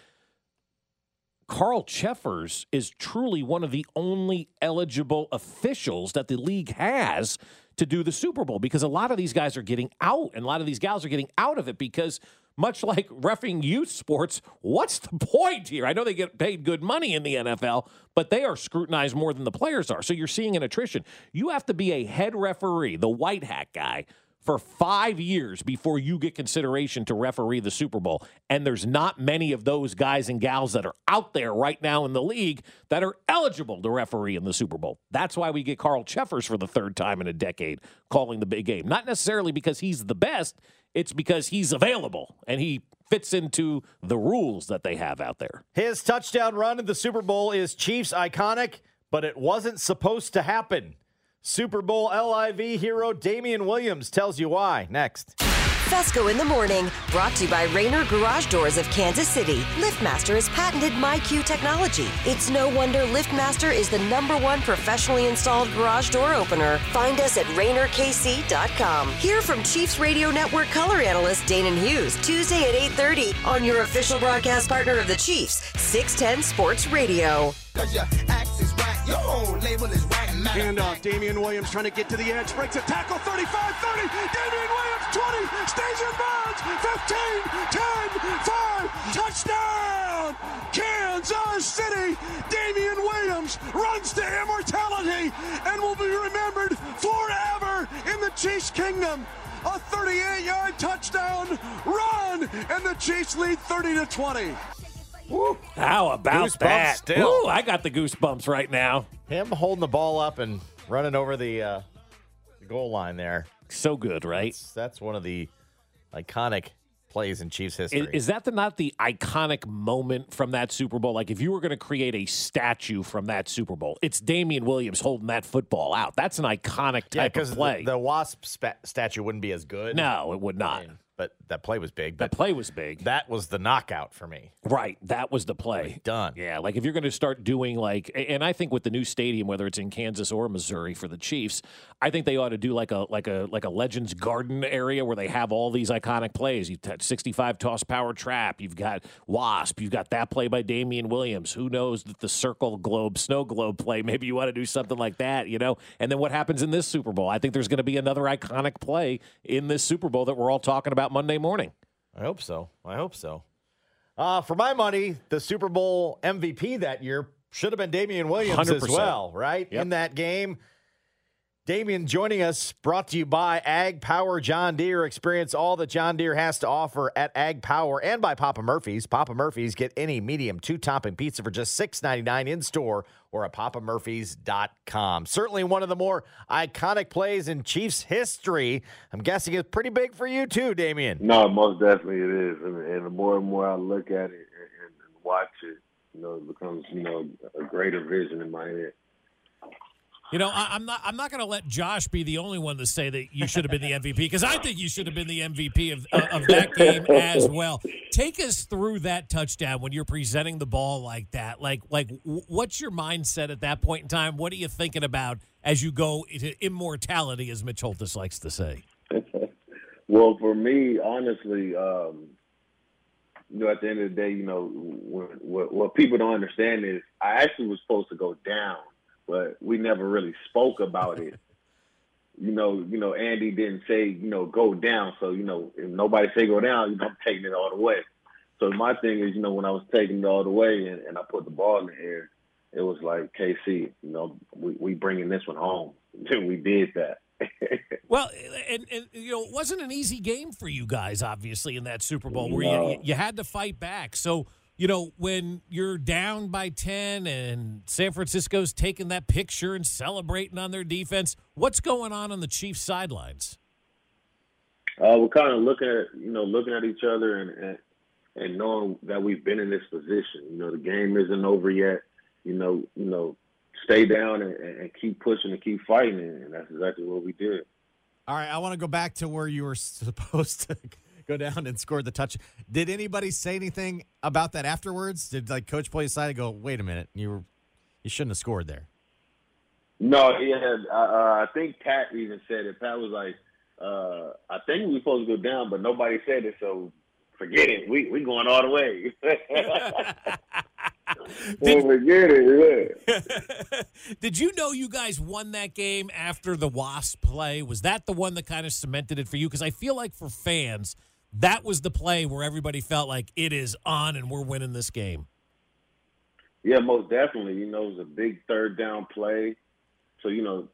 Carl Cheffers is truly one of the only eligible officials that the league has to do the Super Bowl because a lot of these guys are getting out and a lot of these gals are getting out of it because much like refing youth sports, what's the point here? I know they get paid good money in the NFL, but they are scrutinized more than the players are. So you're seeing an attrition. You have to be a head referee, the white hat guy, for five years before you get consideration to referee the Super Bowl. And there's not many of those guys and gals that are out there right now in the league that are eligible to referee in the Super Bowl. That's why we get Carl Cheffers for the third time in a decade calling the big game. Not necessarily because he's the best, it's because he's available and he fits into the rules that they have out there. His touchdown run in the Super Bowl is Chiefs iconic, but it wasn't supposed to happen. Super Bowl LIV hero Damien Williams tells you why. Next. Fescoe in the morning, brought to you by Rainer Garage Doors of Kansas City. LiftMaster has patented MyQ technology. It's no wonder LiftMaster is the number one professionally installed garage door opener. Find us at RainerKC.com. Hear from Chiefs Radio Network color analyst Danan Hughes Tuesday at 8:30 on your official broadcast partner of the Chiefs, 610 Sports Radio. Cause your axe is right, your whole label is right. Handoff, Damien Williams trying to get to the edge, breaks a tackle, 35, 30, Damien Williams, 20, stays in bounds, 15, 10, 5, touchdown! Kansas City, Damien Williams runs to immortality and will be remembered forever in the Chiefs kingdom. A 38-yard touchdown run, and the Chiefs lead 30 to 20. How about Goosebumps that? still. Ooh, I got the goosebumps right now. Him holding the ball up and running over the, uh, the goal line there. So good, right? That's, that's one of the iconic plays in Chiefs history. Is, is that the not the iconic moment from that Super Bowl? Like if you were going to create a statue from that Super Bowl, it's Damien Williams holding that football out. That's an iconic yeah, type of play. the, the Wasp spa- statue wouldn't be as good. no, it would not. But that play was big. That But play was big. that was the knockout for me. Right, that was the play. Done. Yeah, like if you're going to start doing like, and I think with the new stadium, whether it's in Kansas or Missouri for the Chiefs, I think they ought to do like a like a like a Legends Garden area where they have all these iconic plays. You've got 65 toss power trap. You've got Wasp. You've got that play by Damien Williams. Who knows that the circle globe, snow globe play? Maybe you want to do something like that, you know. And then what happens in this Super Bowl? I think there's going to be another iconic play in this Super Bowl that we're all talking about Monday morning. I hope so. I hope so. Uh, for my money, the Super Bowl MVP that year should have been Damien Williams as 100%. well, right? Yep. In that game. Damien joining us, brought to you by Ag Power John Deere. Experience all that John Deere has to offer at Ag Power and by Papa Murphy's. Papa Murphy's get any medium two topping pizza for just $6.99 in store or at papamurphys.com. Certainly one of the more iconic plays in Chiefs history. I'm guessing it's pretty big for you too, Damien. No, most definitely it is, and, and the more and more I look at it and, and watch it, you know, it becomes you know a greater vision in my head. You know, I, I'm not. I'm not going to let Josh be the only one to say that you should have been the MVP because I think you should have been the MVP of of, of that game as well. Take us through that touchdown when you're presenting the ball like that. Like, like, what's your mindset at that point in time? What are you thinking about as you go into immortality, as Mitch Holthus likes to say? Well, for me, honestly, um, you know, at the end of the day, you know, what, what, what people don't understand is I actually was supposed to go down, but we never really spoke about it. You know, you know, Andy didn't say, you know, go down. So, you know, if nobody say go down, you know, I'm taking it all the way. So my thing is, you know, when I was taking it all the way and, and I put the ball in the air, it was like KC, you know, we, we bringing this one home. we did that. Well, and, and you know, it wasn't an easy game for you guys, obviously, in that Super Bowl where No. you, you had to fight back. So, you know, when you're down by 10 and San Francisco's taking that picture and celebrating on their defense, what's going on on the Chiefs sidelines? Uh, we're kind of looking at you know looking at each other and, and and knowing that we've been in this position. You know, the game isn't over yet. You know, you know, stay down and, and keep pushing and keep fighting, and that's exactly what we did. All right, I want to go back to where you were supposed to go down and score the touch. Did anybody say anything about that afterwards? Did like coach play aside and go, "Wait a minute, you were you shouldn't have scored there." No, yeah, uh, I think Pat even said it. Pat was like, uh, "I think we were supposed to go down, but nobody said it, so forget it. We we going all the way." Well, forget it. Yeah. Did you know you guys won that game after the Wasp play? Was that the one that kind of cemented it for you? Because I feel like for fans, that was the play where everybody felt like it is on and we're winning this game. Yeah, most definitely. You know, it was a big third down play. So, you know,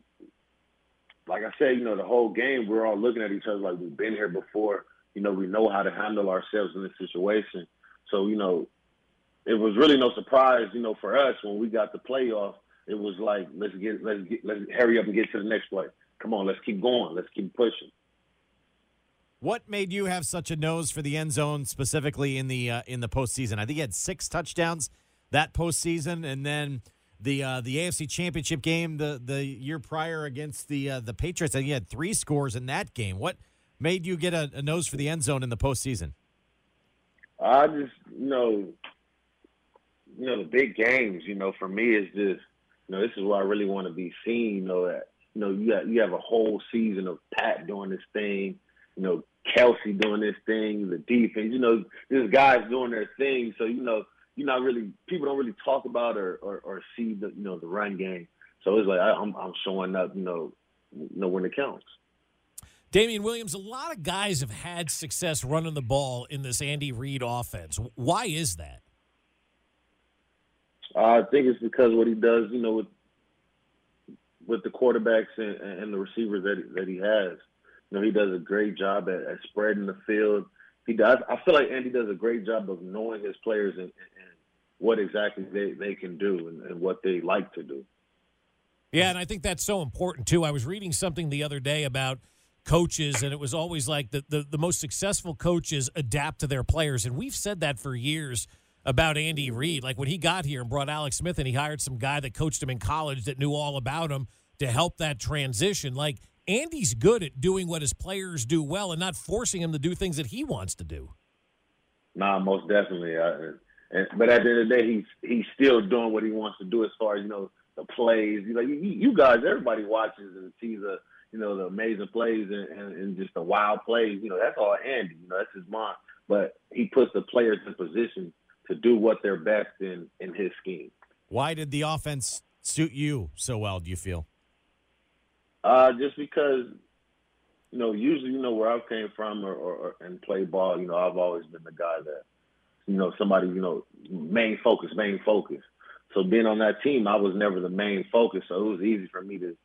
like I said, you know, the whole game, we're all looking at each other like we've been here before. You know, we know how to handle ourselves in this situation. So, you know, it was really no surprise, you know, for us when we got the playoff. It was like, let's get, let's get, let's hurry up and get to the next play. Come on, let's keep going. Let's keep pushing. What made you have such a nose for the end zone specifically in the uh, in the postseason? I think you had six touchdowns that postseason, and then the uh, the AFC Championship game the the year prior against the uh, the Patriots. I think you had three scores in that game. What made you get a, a nose for the end zone in the postseason? I just, you know, you know, the big games, you know, for me is just, you know, this is where I really want to be seen. You know that, you know, you got, you have a whole season of Pat doing this thing, you know, Kelce doing this thing, the defense, you know, these guys doing their thing. So you know, you're not really people don't really talk about or or, or see the you know the run game. So it's like I, I'm I'm showing up, you know, you know when it counts. Damian Williams, a lot of guys have had success running the ball in this Andy Reid offense. Why is that? I think it's because what he does, you know, with with the quarterbacks and, and the receivers that that he has. You know, he does a great job at, at spreading the field. He does. I feel like Andy does a great job of knowing his players and, and what exactly they, they can do and, and what they like to do. Yeah, and I think that's so important too. I was reading something the other day about coaches, and it was always like the, the, the most successful coaches adapt to their players. And we've said that for years about Andy Reid. Like when he got here and brought Alex Smith and he hired some guy that coached him in college that knew all about him to help that transition. Like Andy's good at doing what his players do well and not forcing him to do things that he wants to do. Nah, most definitely. I, and, but at the end of the day, he's he's still doing what he wants to do as far as you know the plays. You know, you, you guys, everybody watches and sees the you know the amazing plays and, and, and just the wild plays. You know, that's all Andy. You know, that's his mind. But he puts the players in position to do what they're best in in his scheme. Why did the offense suit you so well? Do you feel? Uh, just because, you know, usually you know where I came from or, or, or and play ball. You know, I've always been the guy that you know, somebody, you know, main focus, main focus. So being on that team, I was never the main focus, so it was easy for me to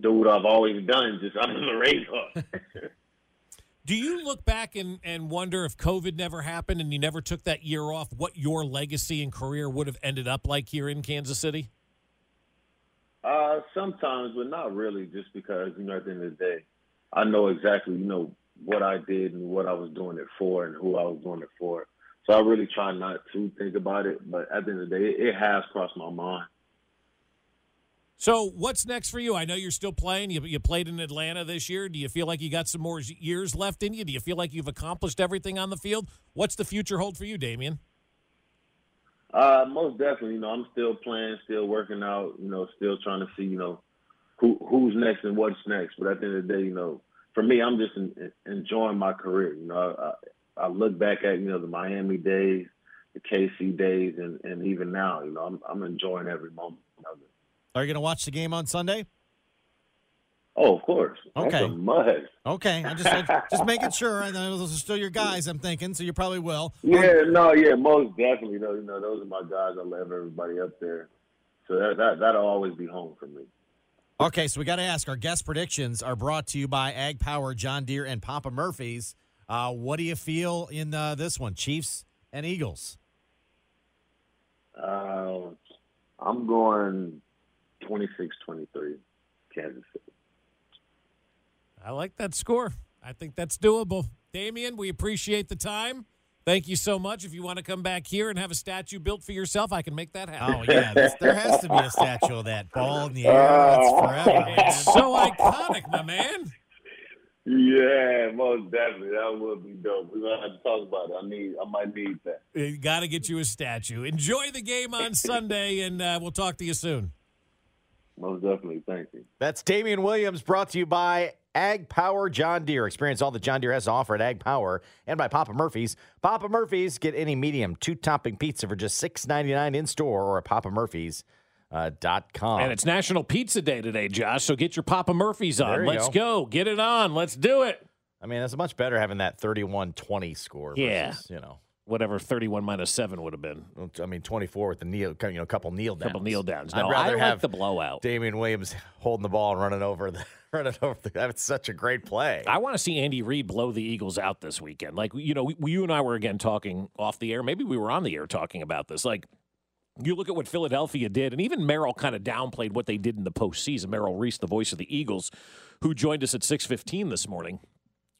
do what I've always done, just under the radar. Do you look back and, and wonder if COVID never happened and you never took that year off, what your legacy and career would have ended up like here in Kansas City? Uh, sometimes, but not really, just because you know at the end of the day, I know exactly you know what I did and what I was doing it for and who I was doing it for. So I really try not to think about it, but at the end of the day, it, has crossed my mind. So, what's next for you? I know you're still playing. You, you played in Atlanta this year. Do you feel like you got some more years left in you? Do you feel like you've accomplished everything on the field? What's the future hold for you, Damien? Uh, most definitely. You know, I'm still playing, still working out. You know, still trying to see, you know, who who's next and what's next. But at the end of the day, you know, for me, I'm just in, enjoying my career. You know, I, I look back at you know the Miami days, the KC days, and and even now, you know, I'm I'm enjoying every moment of it. Are you going to watch the game on Sunday? Oh, of course. Okay. That's a must. Okay, I'm just just making sure. I know those are still your guys. I'm thinking, so you probably will. Yeah, no, yeah, most definitely. Though, you know, those are my guys. I love everybody up there, so that, that that'll always be home for me. Okay, so we got to ask. Our guest predictions are brought to you by Ag Power, John Deere, and Papa Murphy's. Uh, what do you feel in uh, this one, Chiefs and Eagles? Uh, I'm going 26-23, Kansas City. I like that score. I think that's doable. Damien, we appreciate the time. Thank you so much. If you want to come back here and have a statue built for yourself, I can make that happen. Oh yeah, this, there has to be a statue of that ball in the air. That's forever. Man. So iconic, my man. Yeah, most definitely. That would be dope. We're gonna have to talk about it. I need. I might need that. Got to get you a statue. Enjoy the game on Sunday, and uh, we'll talk to you soon. Most definitely. Thank you. That's Damien Williams, brought to you by Ag Power John Deere. Experience all that John Deere has to offer at Ag Power and by Papa Murphy's. Papa Murphy's, get any medium two topping pizza for just six ninety nine in store or at Papa Murphy's. Uh, dot com. And it's National Pizza Day today, Josh. So get your Papa Murphy's on. Let's go. go. Get it on. Let's do it. I mean, it's much better having that 31 20 score. Yeah. Versus, you know, Whatever 31 minus 7 would have been. I mean, 24 with the kneel, you know, a couple kneel downs. Couple kneel downs. No, I'd rather I like have the blowout. Damien Williams holding the ball and running over the running over. That's such a great play. I want to see Andy Reid blow the Eagles out this weekend. Like, you know, we, you and I were again talking off the air. Maybe we were on the air talking about this. Like, you look at what Philadelphia did, and even Merrill kind of downplayed what they did in the postseason. Merrill Reese, the voice of the Eagles, who joined us at 6.15 this morning.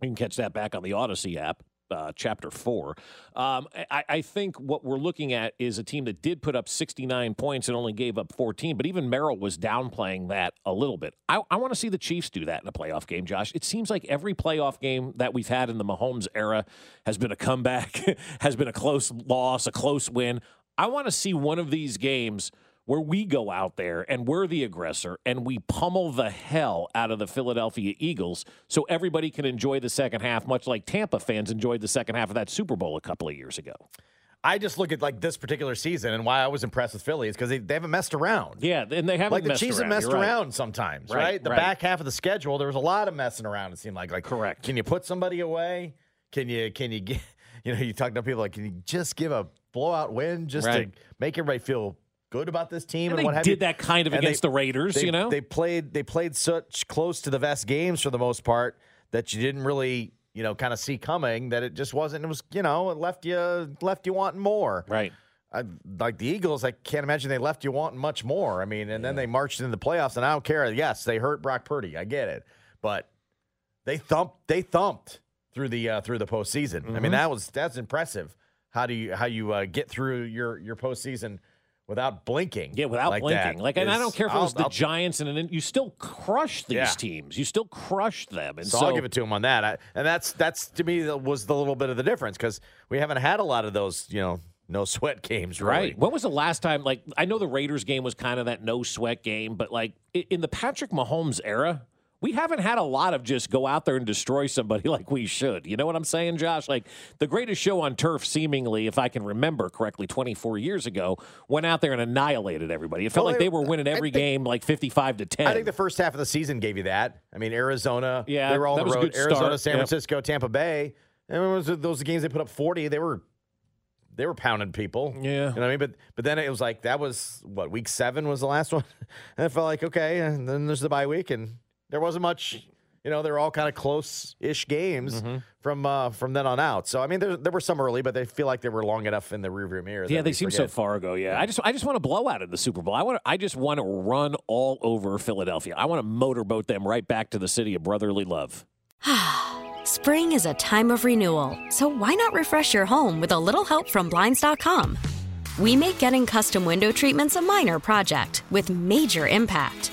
You can catch that back on the Audacy app. Uh, chapter four. Um, I, I think what we're looking at is a team that did put up 69 points and only gave up 14, but even Merrill was downplaying that a little bit. I, I want to see the Chiefs do that in a playoff game, Josh. It seems like every playoff game that we've had in the Mahomes era has been a comeback, has been a close loss, a close win. I want to see one of these games where we go out there and we're the aggressor and we pummel the hell out of the Philadelphia Eagles so everybody can enjoy the second half, much like Tampa fans enjoyed the second half of that Super Bowl a couple of years ago. I just look at like this particular season and why I was impressed with Philly is because they, they haven't messed around. Yeah, and they haven't like the Chiefs have messed You're right. around sometimes, Right, right? The right. back half of the schedule, there was a lot of messing around. It seemed like, like correct. Can you put somebody away? Can you can you get you know you talk to people like can you just give a blowout win just to make everybody feel good about this team And and, they what have did you? that kind of And against the Raiders, they- you know? they played they played such close to the vest games for the most part that you didn't really you know kind of see coming that it just wasn't. It was you know it left you left you wanting more. Right. I, like the Eagles, I can't imagine they left you wanting much more. I mean, and then they marched into the playoffs, and I don't care. Yes, they hurt Brock Purdy. I get it, but they thumped. They thumped through the uh, through the postseason. I Mhm. mean, that was that's impressive. How do you how you uh, get through your your postseason without blinking? Yeah, without like blinking. that Like, and I don't care if it was I'll- the I'll- Giants, and then you still crush these Yeah. teams. You still crush them, and so, so, I'll give it to him on that. I, and that's that's to me was the little bit of the difference because we haven't had a lot of those you know no sweat games. Really. Right. When was the last time? Like, I know the Raiders game was kind of that no sweat game, but like in the Patrick Mahomes era, we haven't had a lot of just go out there and destroy somebody like we should. You know what I'm saying, Josh? Like the greatest show on turf, seemingly, if I can remember correctly, 24 years ago, went out there and annihilated everybody. It felt Well, like they- were winning every think- game like 55 to 10. I think the first half of the season gave you that. I mean, Arizona, Yeah, they were all on the road. Arizona. San. Francisco, Tampa Bay. And those, those games they put up 40, they were they were pounding people. Yeah. You know what I mean? But but then it was like that was what week seven was the last one, and I felt like okay, and then there's the bye week, and there wasn't much. You know, they're all kind of close-ish games Mm-hmm. from uh, from then on out. So I mean, there, there were some early, but they feel like they were long enough in the rearview mirror. Yeah, they we seem so forget. far ago. Yeah, I just I just want to blow out in the Super Bowl. I want to, I just want to run all over Philadelphia. I want to motorboat them right back to the city of brotherly love. Spring is a time of renewal, so why not refresh your home with a little help from Blinds.com? We make getting custom window treatments a minor project with major impact.